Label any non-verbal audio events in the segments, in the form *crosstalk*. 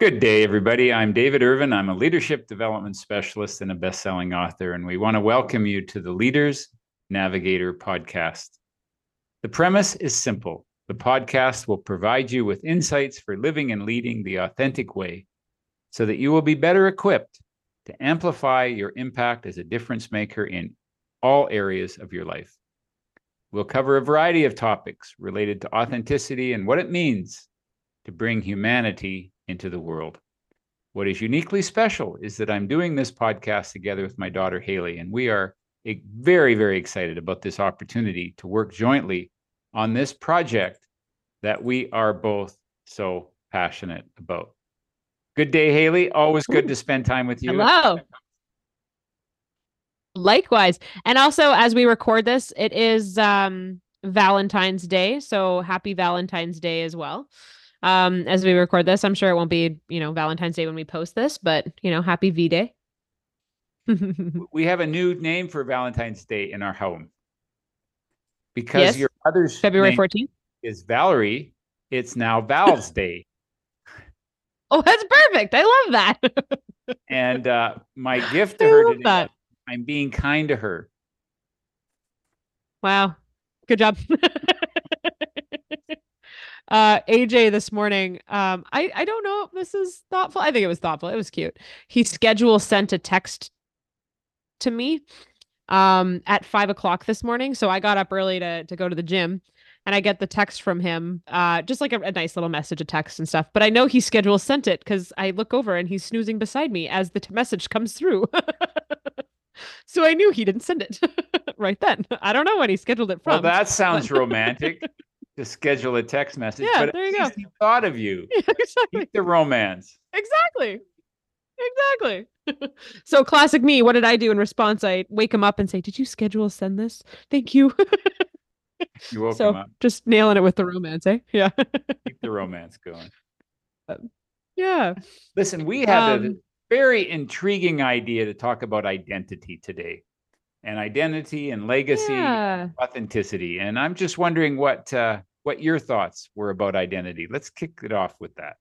Good day, everybody. I'm David Irvine. I'm a leadership development specialist and a best-selling author, and we want to welcome you to the Leaders Navigator podcast. The premise is simple. The podcast will provide you with insights for living and leading the authentic way so that you will be better equipped to amplify your impact as a difference maker in all areas of your life. We'll cover a variety of topics related to authenticity and what it means to bring humanity into the world. What is uniquely special is that I'm doing this podcast together with my daughter Hayley, and we are very, very excited about this opportunity to work jointly on this project that we are both so passionate about. Good day, Hayley. Always good to spend time with you. Hello. Likewise. And also, as we record this, it is um, Valentine's Day. So happy Valentine's Day as well um, as we record this. I'm sure it won't be, you know, Valentine's Day when we post this, but you know, happy V Day. we have a new name for Valentine's Day in our home because yes. your mother's February 14th is Valerie. It's now Val's Day. *laughs* Oh, that's perfect. I love that. *laughs* and uh, my gift to her today, that. I'm being kind to her. Wow. Good job *laughs* uh AJ this morning. Um, I I don't know if this is thoughtful. I think it was thoughtful. It was cute. He schedule sent a text to me um at five o'clock this morning. So I got up early to to go to the gym and I get the text from him, uh, just like a, a, nice little message, a text and stuff. But I know he schedule sent it because I look over and he's snoozing beside me as the t- message comes through. *laughs* so I knew he didn't send it *laughs* right then. I don't know when he scheduled it from. Well, that sounds *laughs* romantic to schedule a text message. Yeah, but there you go. He thought of you. *laughs* Yeah, exactly. Keep the romance. Exactly. Exactly. *laughs* so classic me. What did I do in response? I wake him up and say, "Did you schedule send this? Thank you." *laughs* you woke so him up. Just nailing it with the romance, eh? Yeah. Keep the romance going. yeah. Listen, we have um, a very intriguing idea to talk about identity today and identity and legacy yeah. and authenticity and i'm just wondering what uh, what your thoughts were about identity let's kick it off with that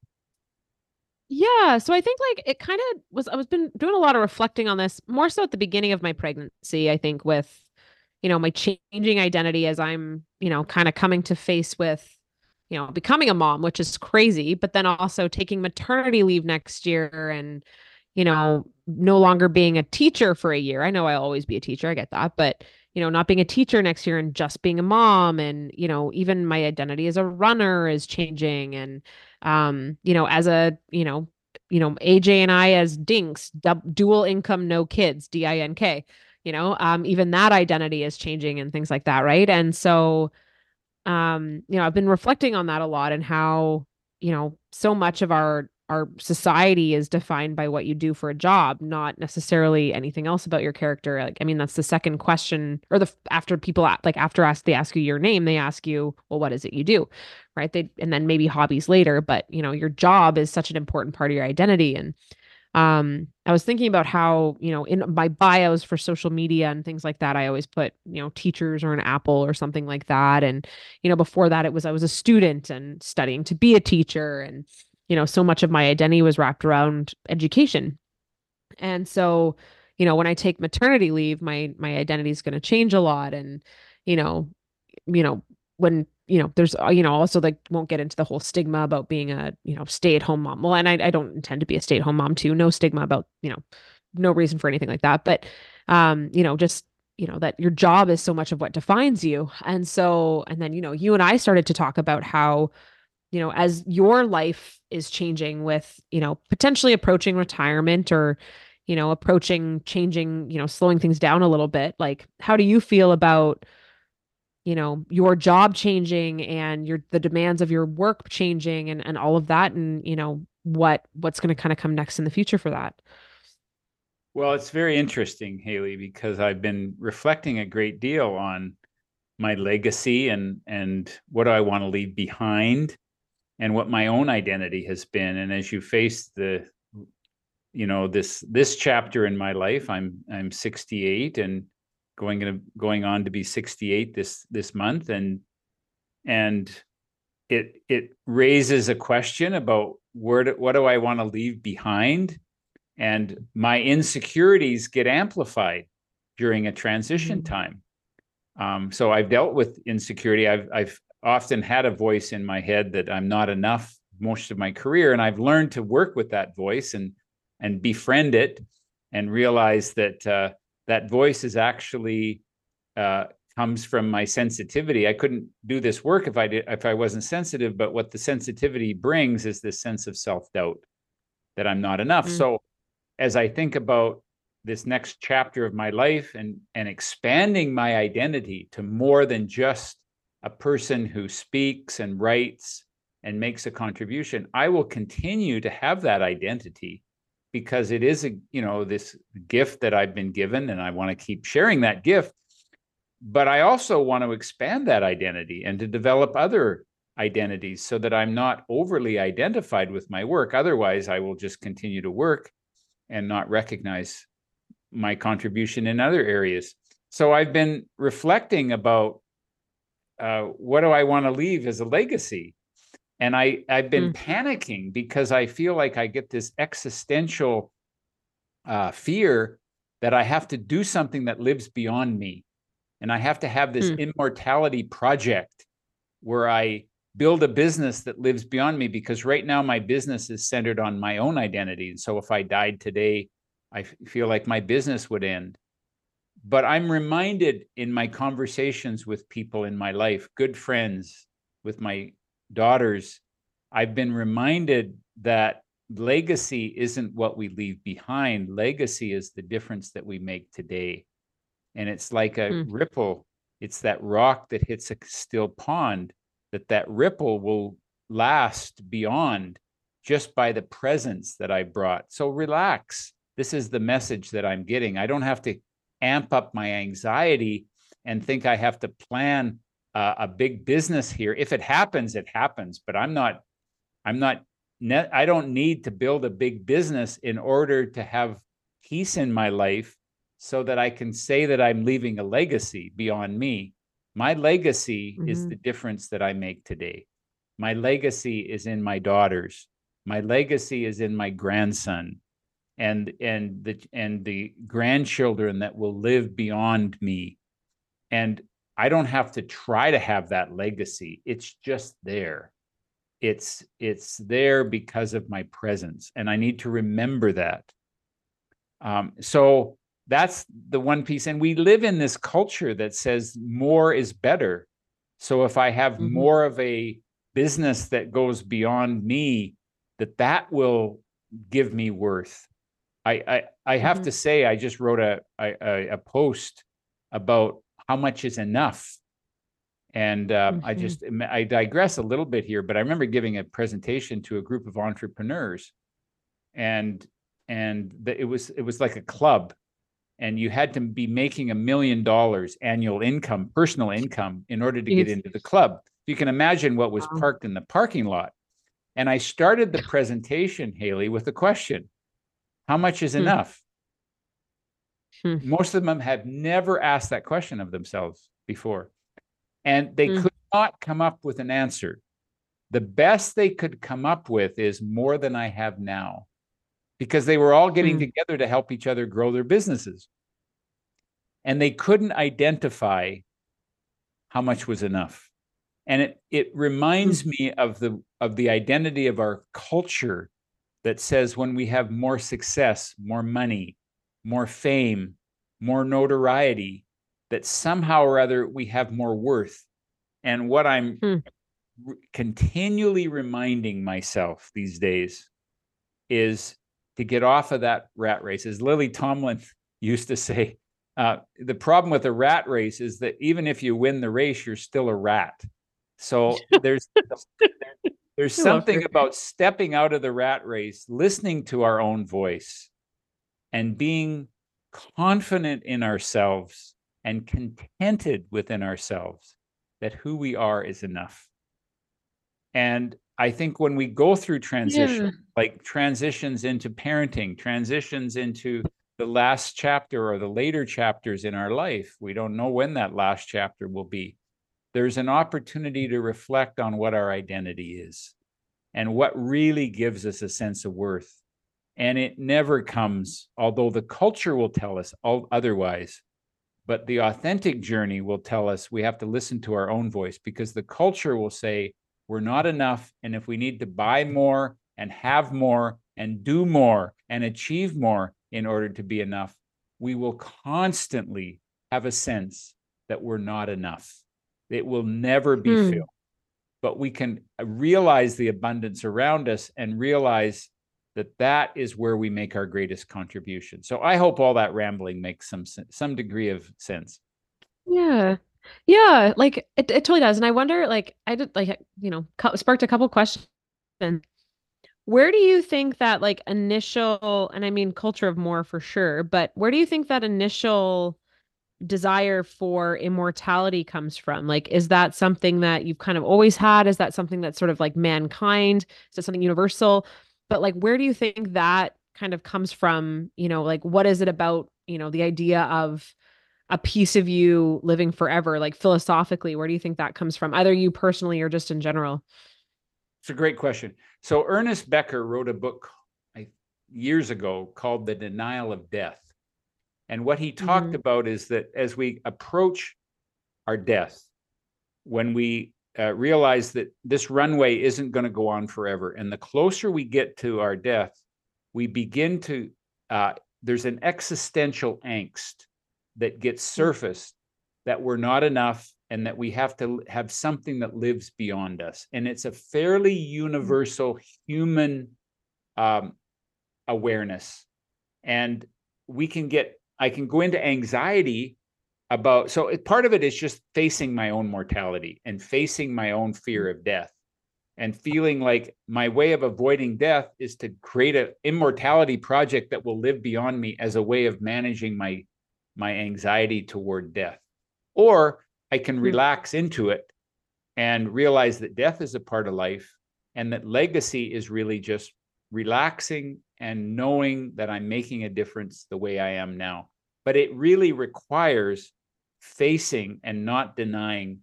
yeah so i think like it kind of was i was been doing a lot of reflecting on this more so at the beginning of my pregnancy i think with you know my changing identity as i'm you know kind of coming to face with you know becoming a mom which is crazy but then also taking maternity leave next year and you know, no longer being a teacher for a year. I know I'll always be a teacher. I get that. But, you know, not being a teacher next year and just being a mom and, you know, even my identity as a runner is changing. And, um, you know, as a, you know, you know, AJ and I as dinks, du- dual income, no kids, D I N K, you know, um, even that identity is changing and things like that. Right. And so, um, you know, I've been reflecting on that a lot and how, you know, so much of our our society is defined by what you do for a job, not necessarily anything else about your character. Like, I mean, that's the second question, or the after people like after ask they ask you your name, they ask you, well, what is it you do, right? They and then maybe hobbies later, but you know, your job is such an important part of your identity. And um, I was thinking about how you know in my bios for social media and things like that, I always put you know teachers or an apple or something like that. And you know, before that, it was I was a student and studying to be a teacher and you know, so much of my identity was wrapped around education. And so, you know, when I take maternity leave, my my identity is going to change a lot and you know, you know, when you know, there's, uh, you know, also like won't get into the whole stigma about being a, you know, stay at home mom. Well, and I, I don't intend to be a stay at home mom too. No stigma about, you know, no reason for anything like that. But, um, you know, just, you know, that your job is so much of what defines you. And so, and then, you know, you and I started to talk about how, you know, as your life is changing with, you know, potentially approaching retirement or, you know, approaching changing, you know, slowing things down a little bit, like how do you feel about, you know, your job changing and your the demands of your work changing and and all of that and, you know, what what's going to kind of come next in the future for that? Well, it's very interesting, Hayley, because I've been reflecting a great deal on my legacy and and what do I want to leave behind and what my own identity has been and as you face the you know this this chapter in my life i'm i'm 68 and going to going on to be 68 this this month and and it it raises a question about where do, what do I want to leave behind? And my insecurities get amplified during a transition Mhm. time. Um, so I've dealt with insecurity. I've I've often had a voice in my head that I'm not enough most of my career, and I've learned to work with that voice and and befriend it, and realize that uh, that voice is actually uh, comes from my sensitivity. I couldn't do this work if I did if I wasn't sensitive. But what the sensitivity brings is this sense of self doubt that I'm not enough. Mm. So as I think about this next chapter of my life and and expanding my identity to more than just a person who speaks and writes and makes a contribution, I will continue to have that identity because it is a you know this gift that I've been given and I want to keep sharing that gift but I also want to expand that identity and to develop other identities so that I'm not overly identified with my work. Otherwise, I will just continue to work and not recognize my contribution in other areas. So I've been reflecting about uh, what do I want to leave as a legacy? And I, I've been panicking because I feel like I get this existential uh, fear that I have to do something that lives beyond me and I have to have this Hmm. immortality project where I build a business that lives beyond me because right now my business is centered on my own identity. And so if I died today, I feel like my business would end. But I'm reminded in my conversations with people in my life, good friends, with my daughters, I've been reminded that legacy isn't what we leave behind. Legacy is the difference that we make today. And it's like a Hmm. ripple. It's that rock that hits a still pond that that ripple will last beyond just by the presence that i brought. So relax. This is the message that i'm getting. I don't have to amp up my anxiety and think i have to plan uh, a big business here if it happens it happens but i'm not i'm not ne- i don't need to build a big business in order to have peace in my life so that I can say that I'm leaving a legacy beyond me. My legacy is Mhm. the difference that I make today. My legacy is in my daughters. My legacy is in my grandson and and the and the grandchildren that will live beyond me. And I don't have to try to have that legacy. It's just there. It's it's there because of my presence and I need to remember that. Um, so that's the one piece and we live in this culture that says more is better so if i have Mhm. more of a business that goes beyond me that that will give me worth i i, I have Mhm. to say i just wrote a, a a post about how much is enough. And um, i Mhm. just i digress a little bit here but i remember giving a presentation to a group of entrepreneurs. And and the, it was it was like a club. And you had to be making a million dollars annual income personal income in order to get into the club. You can imagine what was parked in the parking lot. And i started the presentation hayley with a question how much is Hmm. enough Hmm. most of them have never asked that question of themselves before and they Hmm. could not come up with an answer the best they could come up with is more than i have now because they were all getting Hmm. together to help each other grow their businesses. And they couldn't identify how much was enough. And it it reminds me of the of the identity of our culture that says when we have more success, more money, more fame, more notoriety, that somehow or other we have more worth. And what I'm Hmm. r- continually reminding myself these days is to get off of that rat race. As Lily Tomlin used to say, uh, the problem with a rat race is that even if you win the race, you're still a rat. So *laughs* there's there's something about stepping out of the rat race, listening to our own voice, and being confident in ourselves and contented within ourselves that who we are is enough. And I think when we go through transition, Yeah. like transitions into parenting, transitions into the last chapter or the later chapters in our life, we don't know when that last chapter will be. There's an opportunity to reflect on what our identity is. and what really gives us a sense of worth. And it never comes, although the culture will tell us otherwise, but the authentic journey will tell us we have to listen to our own voice because the culture will say we're not enough. And if we need to buy more and have more and do more and achieve more in order to be enough, we will constantly have a sense that we're not enough. It will never be Hmm. filled. But we can realize the abundance around us and realize that that is where we make our greatest contribution. So I hope all that rambling makes some some degree of sense. Yeah. Yeah, like it, it totally does. And I wonder, like, I did like, you know, sparked a couple questions. Where do you think that like initial, and I mean culture of more for sure, but where do you think that initial desire for immortality comes from? Like, is that something that you've kind of always had? Is that something that's sort of like mankind? Is that something universal? But like, where do you think that kind of comes from? You know, like, what is it about, you know, the idea of a piece of you living forever, like philosophically? Where do you think that comes from? Either you personally or just in general? It's a great question. So Ernest Becker wrote a book years ago called The Denial of Death. And what he talked Mhm. about is that as we approach our death, when we uh, realize that this runway isn't going to go on forever, and the closer we get to our death, we begin to, uh, there's an existential angst that gets surfaced that we're not enough and that we have to have something that lives beyond us. And it's a fairly universal human um, awareness. And we can get, I can go into anxiety about, so it, part of it is just facing my own mortality and facing my own fear of death and feeling like my way of avoiding death is to create an immortality project that will live beyond me as a way of managing my my anxiety toward death or i can Hmm. relax into it and realize that death is a part of life and that legacy is really just relaxing and knowing that i'm making a difference the way i am now but it really requires facing and not denying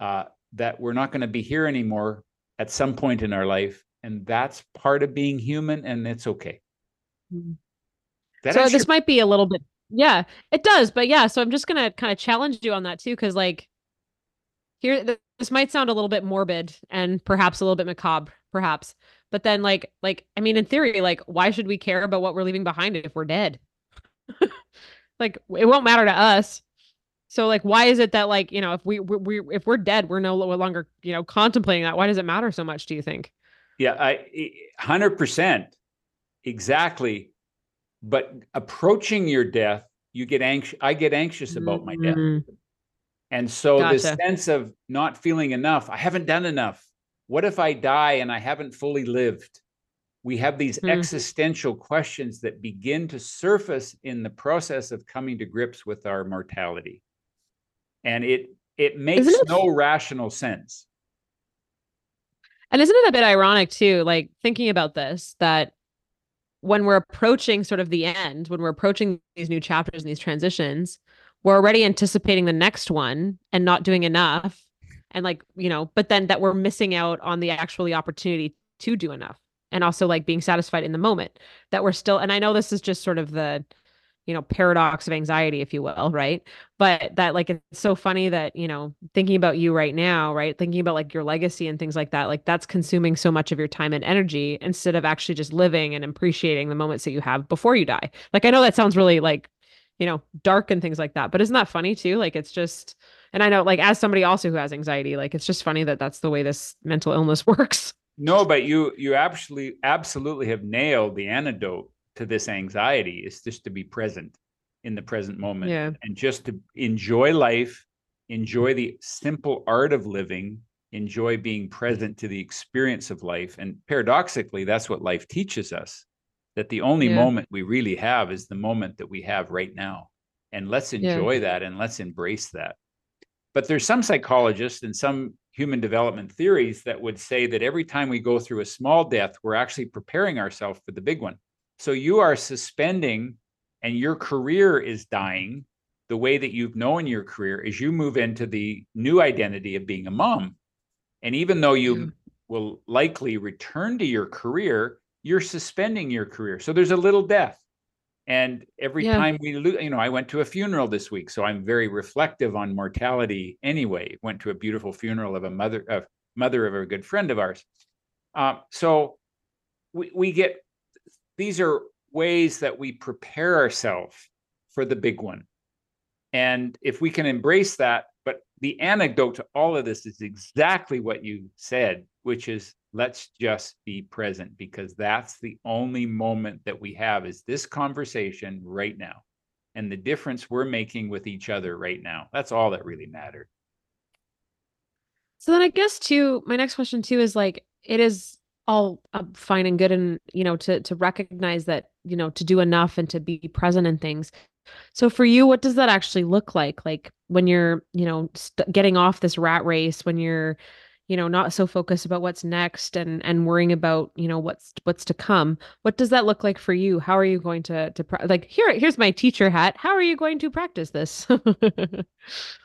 uh, that we're not going to be here anymore at some point in our life and that's part of being human and it's okay Mhm. That so this might be a little bit yeah it does but yeah so i'm just gonna kind of challenge you on that too because like here this might sound a little bit morbid and perhaps a little bit macabre perhaps but then like like i mean in theory like why should we care about what we're leaving behind if we're dead *laughs* like it won't matter to us so like why is it that like you know if we we, we if we're dead we're no longer you know contemplating that why does it matter so much do you think Yeah, I hundred percent, exactly. But approaching your death, you get anxious. I get anxious about my death, Mm, and so this Gotcha. sense of not feeling enough. I haven't done enough. What if I die and I haven't fully lived? We have these Hmm. existential questions that begin to surface in the process of coming to grips with our mortality, and it it makes it- no rational sense. And isn't it a bit ironic too, like thinking about this, that when we're approaching sort of the end, when we're approaching these new chapters and these transitions, we're already anticipating the next one and not doing enough. And like, you know, but then that we're missing out on the actually opportunity to do enough and also like being satisfied in the moment that we're still, and I know this is just sort of the, you know, paradox of anxiety, if you will, right? But that like it's so funny that, you know, thinking about you right now, right? Thinking about like your legacy and things like that, like that's consuming so much of your time and energy instead of actually just living and appreciating the moments that you have before you die. Like I know that sounds really like, you know, dark and things like that, but isn't that funny too? Like it's just and I know like as somebody also who has anxiety, like it's just funny that that's the way this mental illness *laughs* works. No, but you you absolutely absolutely have nailed the antidote to this anxiety is just to be present in the present moment Yeah. and just to enjoy life, enjoy the simple art of living, enjoy being present to the experience of life. And paradoxically, that's what life teaches us that the only Yeah. moment we really have is the moment that we have right now. And let's Yeah. enjoy that and let's embrace that. But there's some psychologists and some human development theories that would say that every time we go through a small death, we're actually preparing ourselves for the big one. So you are suspending and your career is dying the way that you've known your career as you move into the new identity of being a mom. And even though you will likely return to your career, you're suspending your career. So there's a little death. And every Yeah. time we lose, you know, I went to a funeral this week, so I'm very reflective on mortality anyway. Went to a beautiful funeral of a mother, of mother of a good friend of ours. Uh, so we, we get these are ways that we prepare ourselves for the big one. And if we can embrace that, but the anecdote to all of this is exactly what you said, which is let's just be present because that's the only moment that we have is this conversation right now and the difference we're making with each other right now. That's all that really mattered. So then I guess too, my next question too is like it is all uh, fine and good and you know to to recognize that you know to do enough and to be present in things. So for you, what does that actually look like? Like when you're, you know, st- getting off this rat race, when you're, you know, not so focused about what's next and and worrying about, you know, what's what's to come. What does that look like for you? How are you going to to pra- like here here's my teacher hat. How are you going to practice this? *laughs*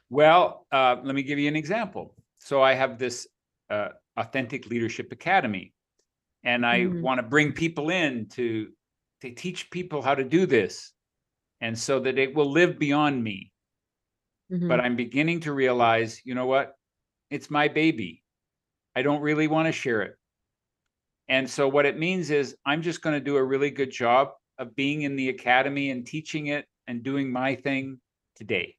Well, uh, let me give you an example. So I have this uh, Authentic Leadership Academy, and I Mhm. want to bring people in to to teach people how to do this, and so that it will live beyond me. But Mhm. I'm beginning to realize, you know what? It's my baby. I don't really want to share it. And so what it means is I'm just going to do a really good job of being in the academy and teaching it and doing my thing today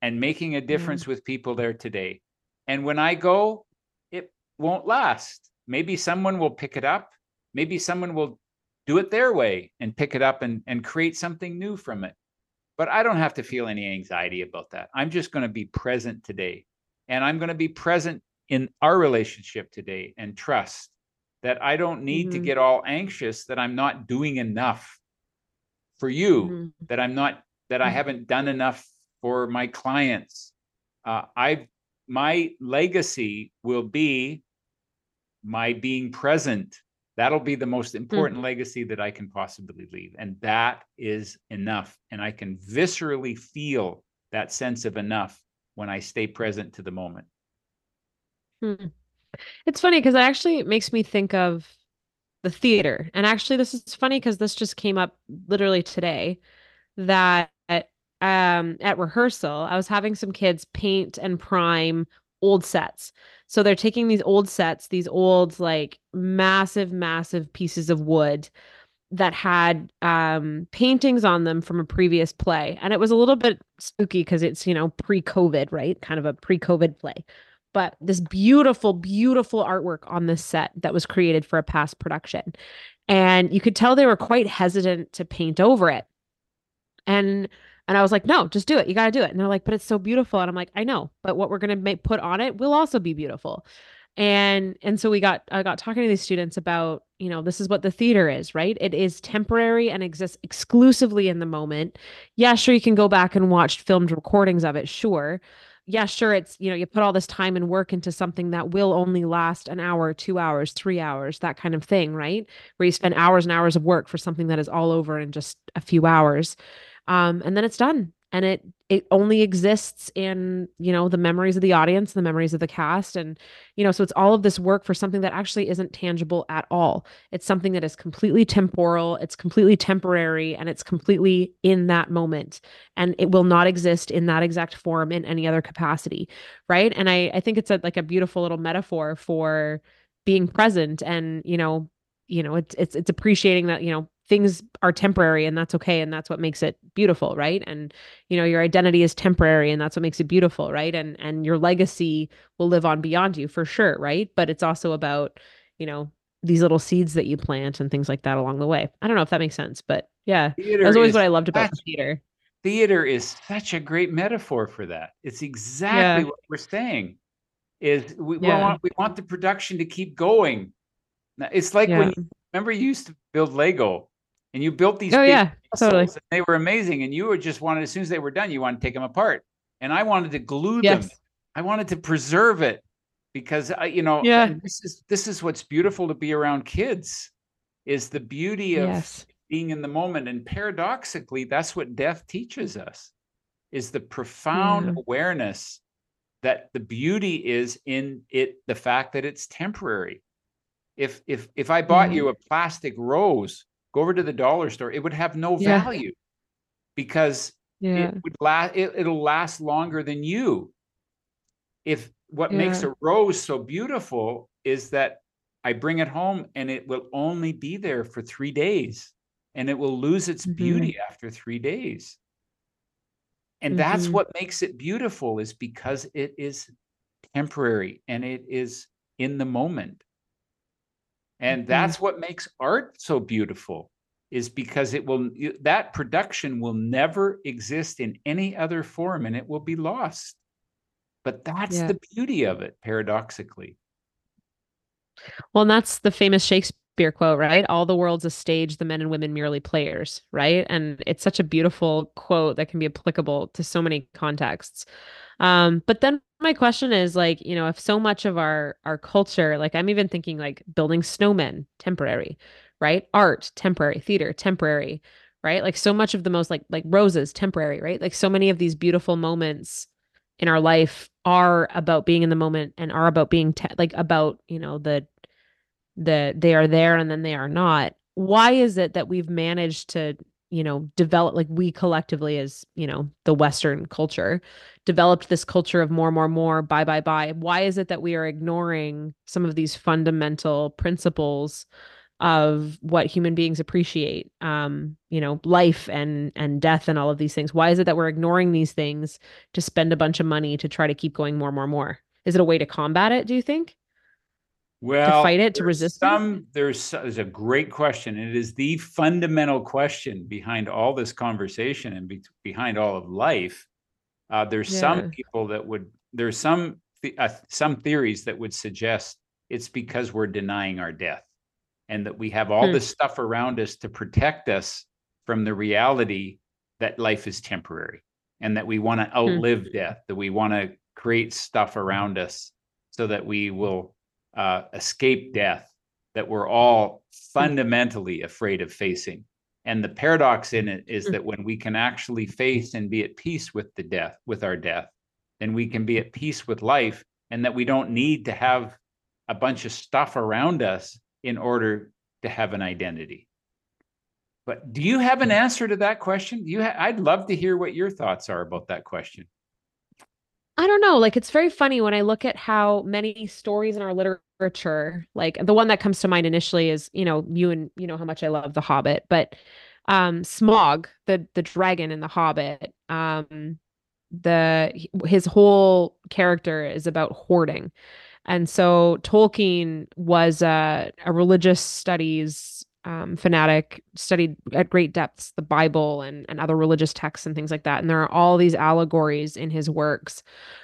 and making a difference mm. with people there today. And when I go, it won't last. Maybe someone will pick it up. Maybe someone will do it their way and pick it up and, and create something new from it. But I don't have to feel any anxiety about that. I'm just going to be present today. And I'm going to be present in our relationship today and trust that I don't need to Mhm. get all anxious that I'm not doing enough for you Mhm. that I'm not that I Mhm. haven't done enough for my clients. Uh, I my legacy will be my being present. That'll be the most important legacy that I can possibly leave, and that is enough. And I can viscerally feel that sense of enough when I stay present to the moment. Hmm. It's funny because it actually makes me think of the theater. And actually, this is funny because this just came up literally today that um, at rehearsal, I was having some kids paint and prime old sets. So they're taking these old sets, these old, like massive, massive pieces of wood that had um, paintings on them from a previous play. And it was a little bit spooky because it's, you know, pre COVID, right? Kind of a pre COVID play but this beautiful, beautiful artwork on this set that was created for a past production. And you could tell they were quite hesitant to paint over it. And and I was like, no, just do it. You got to do it. And they're like, but it's so beautiful. And I'm like, I know, but what we're going to make put on it will also be beautiful. And and so we got I got talking to these students about, you know, this is what the theater is, right? It is temporary and exists exclusively in the moment. Yeah, sure you can go back and watch filmed recordings of it, sure yeah, sure, it's, you know, you put all this time and work into something that will only last an hour, two hours, three hours, that kind of thing, right? Where you spend hours and hours of work for something that is all over in just a few hours. Um, and then it's done. And it it only exists in, you know, the memories of the audience, the memories of the cast. And, you know, so it's all of this work for something that actually isn't tangible at all. It's something that is completely temporal, it's completely temporary, and it's completely in that moment and it will not exist in that exact form in any other capacity right and i i think it's a like a beautiful little metaphor for being present and you know you know it's it's it's appreciating that you know things are temporary and that's okay and that's what makes it beautiful right and you know your identity is temporary and that's what makes it beautiful right and and your legacy will live on beyond you for sure right but it's also about you know these little seeds that you plant and things like that along the way i don't know if that makes sense but yeah Theater that's always what i loved about such- theater theater is such a great metaphor for that. It's exactly Yeah. what we're saying. Is we, we want we want the production to keep going. It's like when Yeah. you remember you used to build Lego and you built these Oh yeah, totally. and they were amazing and you were just wanted as soon as they were done you wanted to take them apart and I wanted to glue them. Yes. I wanted to preserve it because I you know Yeah. this is this is what's beautiful to be around kids is the beauty of Yes. being in the moment and paradoxically that's what death teaches us is the profound awareness that the beauty is in it the fact that it's temporary if if if i bought Mhm. you a plastic rose go over to the dollar store it would have no Yeah. value because Yeah. it would last it, it'll last longer than you if what makes a rose so beautiful is that i bring it home and it will only be there for three days and it will lose its Mhm. beauty after three days and that's Mhm. what makes it beautiful is because it is temporary and it is in the moment and Mhm. that's what makes art so beautiful is because it will you- that production will never exist in any other form and it will be lost but that's Yeah. the beauty of it paradoxically Well, and that's the famous Shakespeare quote, right? All the world's a stage, the men and women merely players, right? And it's such a beautiful quote that can be applicable to so many contexts. Um, but then my question is like, you know, if so much of our our culture, like I'm even thinking like building snowmen, temporary, right? Art, temporary, theater, temporary, right? Like so much of the most like like roses, temporary, right? Like so many of these beautiful moments in our life are about being in the moment and are about being te- like about, you know, the the they are there and then they are not. Why is it that we've managed to, you know, develop like we collectively as, you know, the Western culture developed this culture of more, more, more, buy, buy, buy. Why is it that we are ignoring some of these fundamental principles of what human beings appreciate? Um, you know, life and and death and all of these things. Why is it that we're ignoring these things to spend a bunch of money to try to keep going more, more, more? Is it a way to combat it, do you think? Well to fight it, to resist it? some there's there's a great question and it is the fundamental question behind all this conversation and be, behind all of life uh, there's Yeah. some people that would there's some uh, some theories that would suggest it's because we're denying our death and that we have all Hmm. this stuff around us to protect us from the reality that life is temporary and that we want to outlive death that we want to create stuff around us so that we will uh, escape death that we're all fundamentally afraid of facing. And the paradox in it is Mm. that when we can actually face and be at peace with the death with our death then we can be at peace with life and that we don't need to have a bunch of stuff around us in order to have an identity. But do you have an answer to that question? You ha- i'd love to hear what your thoughts are about that question. I don't know. Like, it's very funny when I look at how many stories in our literature, like the one that comes to mind initially is, you know, you and you know how much I love The Hobbit, but um Smaug, the the dragon in The Hobbit, um, the his whole character is about hoarding. And so Tolkien was a, a religious studies um, fanatic, studied at great depths the Bible and, and other religious texts and things like that. And there are all these allegories in his works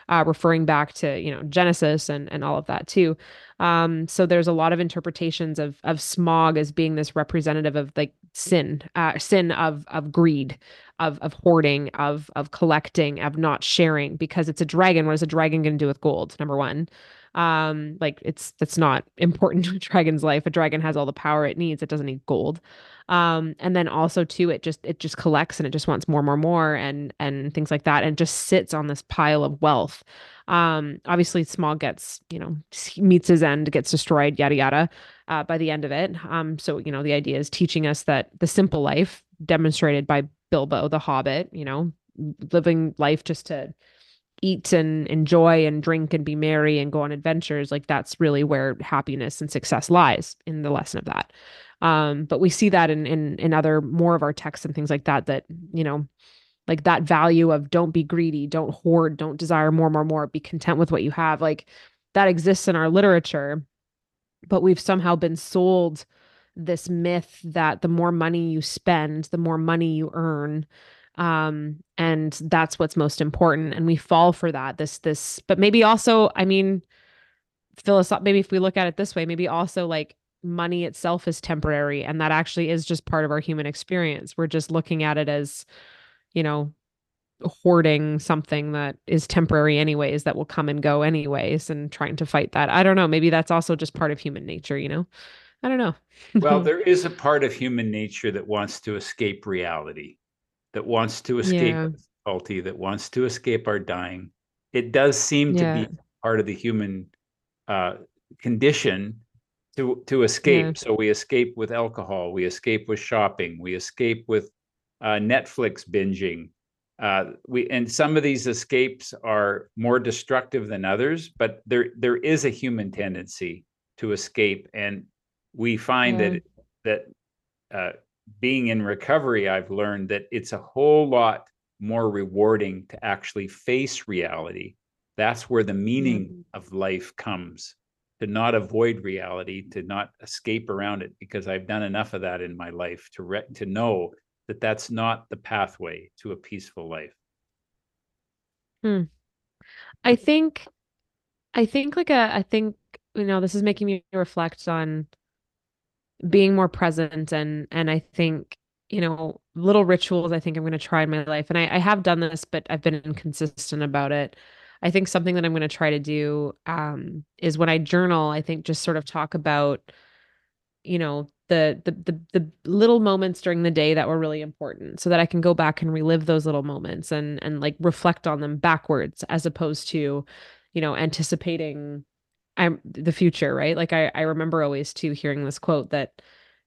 uh, referring back to, you know, Genesis and, and all of that too. Um, so there's a lot of interpretations of of smaug as being this representative of like sin, uh, sin of of greed, of of hoarding, of of collecting, of not sharing, because it's a dragon. What is a dragon going to do with gold? Number one um like it's that's not important to a dragon's life. A dragon has all the power it needs. It doesn't need gold. Um and then also too it just it just collects and it just wants more more more and and things like that and just sits on this pile of wealth. Um obviously smaug gets you know meets his end gets destroyed yada yada uh, by the end of it. Um so you know the idea is teaching us that the simple life demonstrated by bilbo the hobbit you know living life just to eat and enjoy and drink and be merry and go on adventures like that's really where happiness and success lies in the lesson of that. Um but we see that in in in other more of our texts and things like that that you know like that value of don't be greedy don't hoard don't desire more more more be content with what you have like that exists in our literature but we've somehow been sold this myth that the more money you spend the more money you earn um and that's what's most important and we fall for that this this but maybe also i mean philosoph maybe if we look at it this way maybe also like money itself is temporary and that actually is just part of our human experience. We're just looking at it as you know hoarding something that is temporary anyways that will come and go anyways and trying to fight that. I don't know maybe that's also just part of human nature you know? I don't know. Well *laughs* there is a part of human nature that wants to escape reality that wants to escape Yeah. difficulty that wants to escape our dying it does seem Yeah. to be part of the human uh, condition to to escape. Yeah. So we escape with alcohol, we escape with shopping, we escape with uh, Netflix binging. Uh, we and some of these escapes are more destructive than others, but there there is a human tendency to escape, and we find Yeah. that that uh, being in recovery, I've learned that it's a whole lot more rewarding to actually face reality. That's where the meaning mm. of life comes to not avoid reality, to not escape around it, because I've done enough of that in my life to re- to know that that's not the pathway to a peaceful life. Hmm. I think I think like a I think you know this is making me reflect on being more present and and I think you know little rituals I think I'm going to try in my life and I, I have done this but I've been inconsistent about it. I think something that I'm going to try to do um is when I journal I think just sort of talk about you know the, the the the little moments during the day that were really important so that I can go back and relive those little moments and and like reflect on them backwards as opposed to you know anticipating I'm the future right? Like I I remember always too hearing this quote that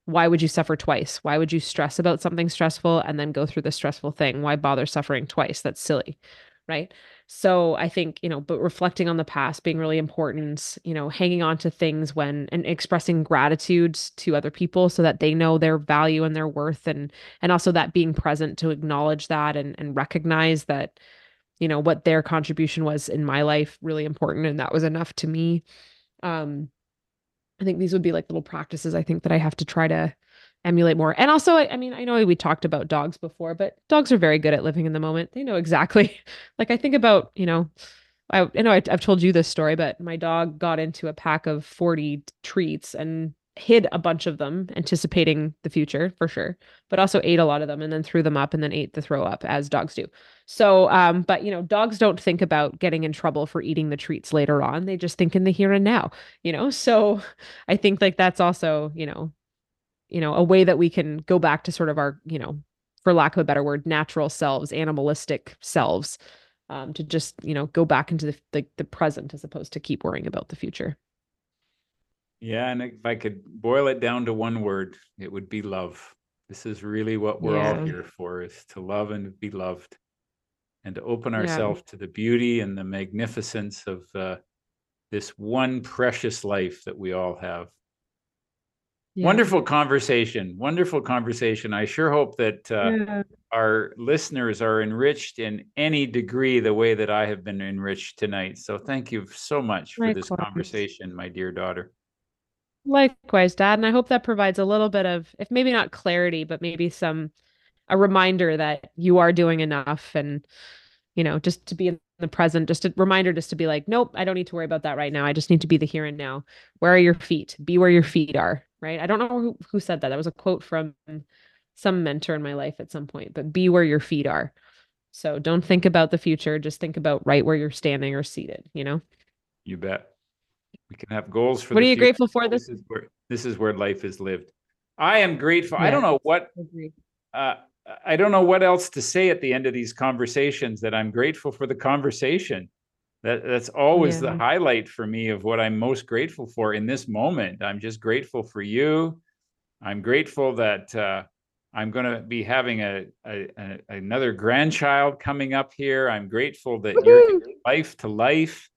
why would you suffer twice? Why would you stress about something stressful and then go through the stressful thing? Why bother suffering twice? That's silly right? So I think, you know, but reflecting on the past being really important, you know, hanging on to things when and expressing gratitude to other people so that they know their value and their worth and and also that being present to acknowledge that and and recognize that, you know, what their contribution was in my life really important and that was enough to me. Um I think these would be like little practices I think that I have to try to emulate more. And also, I, I mean, I know we talked about dogs before, but dogs are very good at living in the moment. They know exactly. *laughs* Like I think about, you know, I, I know I, I've told you this story, but my dog got into a pack of 40 treats and hid a bunch of them, anticipating the future for sure, but also ate a lot of them and then threw them up and then ate the throw up as dogs do. So, um, but you know, dogs don't think about getting in trouble for eating the treats later on. They just think in the here and now, you know? So *laughs* I think like that's also, you know, you know, a way that we can go back to sort of our, you know, for lack of a better word, natural selves, animalistic selves, um, to just, you know, go back into the, the the present as opposed to keep worrying about the future. Yeah, and if I could boil it down to one word, it would be love. This is really what we're all here for is to love and be loved and to open Yeah. ourselves to the beauty and the magnificence of uh, this one precious life that we all have. Yeah. Wonderful conversation. Wonderful conversation. I sure hope that uh, Yeah. our listeners are enriched in any degree the way that I have been enriched tonight. So thank you so much for this conversation, my dear daughter. Likewise, Dad. And I hope that provides a little bit of, if maybe not clarity, but maybe some, a reminder that you are doing enough and, you know, just to be in the present, just a reminder just to be like, nope, I don't need to worry about that right now. I just need to be the here and now. Where are your feet? Be where your feet are, right? I don't know who, who said that. That was a quote from some mentor in my life at some point, but be where your feet are. So don't think about the future. Just think about right where you're standing or seated, you know? You bet. We can have goals for What are you future. grateful for this? This is where this is where life is lived. I am grateful. I don't know what uh, I don't know what else to say at the end of these conversations that I'm grateful for the conversation. That that's always the highlight for me of what I'm most grateful for in this moment. I'm just grateful for you. I'm grateful that uh, I'm going to be having a, a, a another grandchild coming up here. I'm grateful that you're life to life.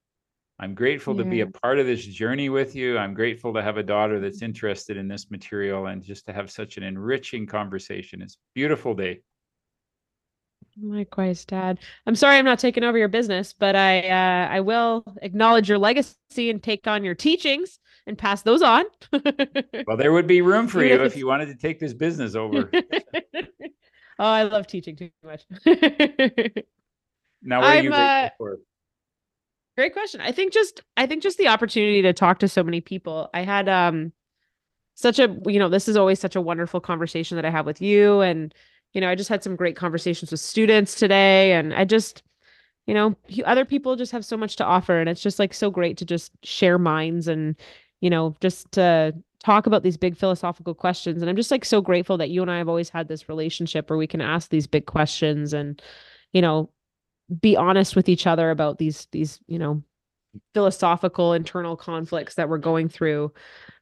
I'm grateful to be a part of this journey with you. I'm grateful to have a daughter that's interested in this material and just to have such an enriching conversation. It's a beautiful day. Likewise, Dad. I'm sorry I'm not taking over your business, but I uh, I will acknowledge your legacy and take on your teachings and pass those on. *laughs* Well, there would be room for you if if you wanted to take this business over. *laughs* oh, I love teaching too much. *laughs* Now, what are I'm, you grateful uh, for? Great question. I think just I think just the opportunity to talk to so many people. I had um such a you know, this is always such a wonderful conversation that I have with you and you know, I just had some great conversations with students today and I just you know, other people just have so much to offer and it's just like so great to just share minds and you know, just to talk about these big philosophical questions and I'm just like so grateful that you and I have always had this relationship where we can ask these big questions and you know, be honest with each other about these these you know philosophical internal conflicts that we're going through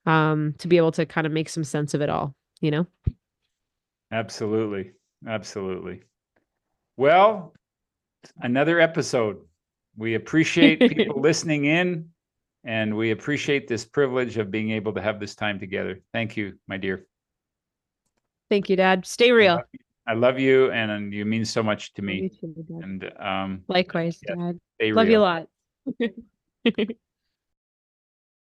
um to be able to kind of make some sense of it all you know Absolutely. Absolutely. Well, another episode. We appreciate *laughs* people listening in and we appreciate this privilege of being able to have this time together. Thank you, my dear. thank you dad stay real I love you and, you mean so much to me. too, And um likewise yes, dad. love you a lot *laughs*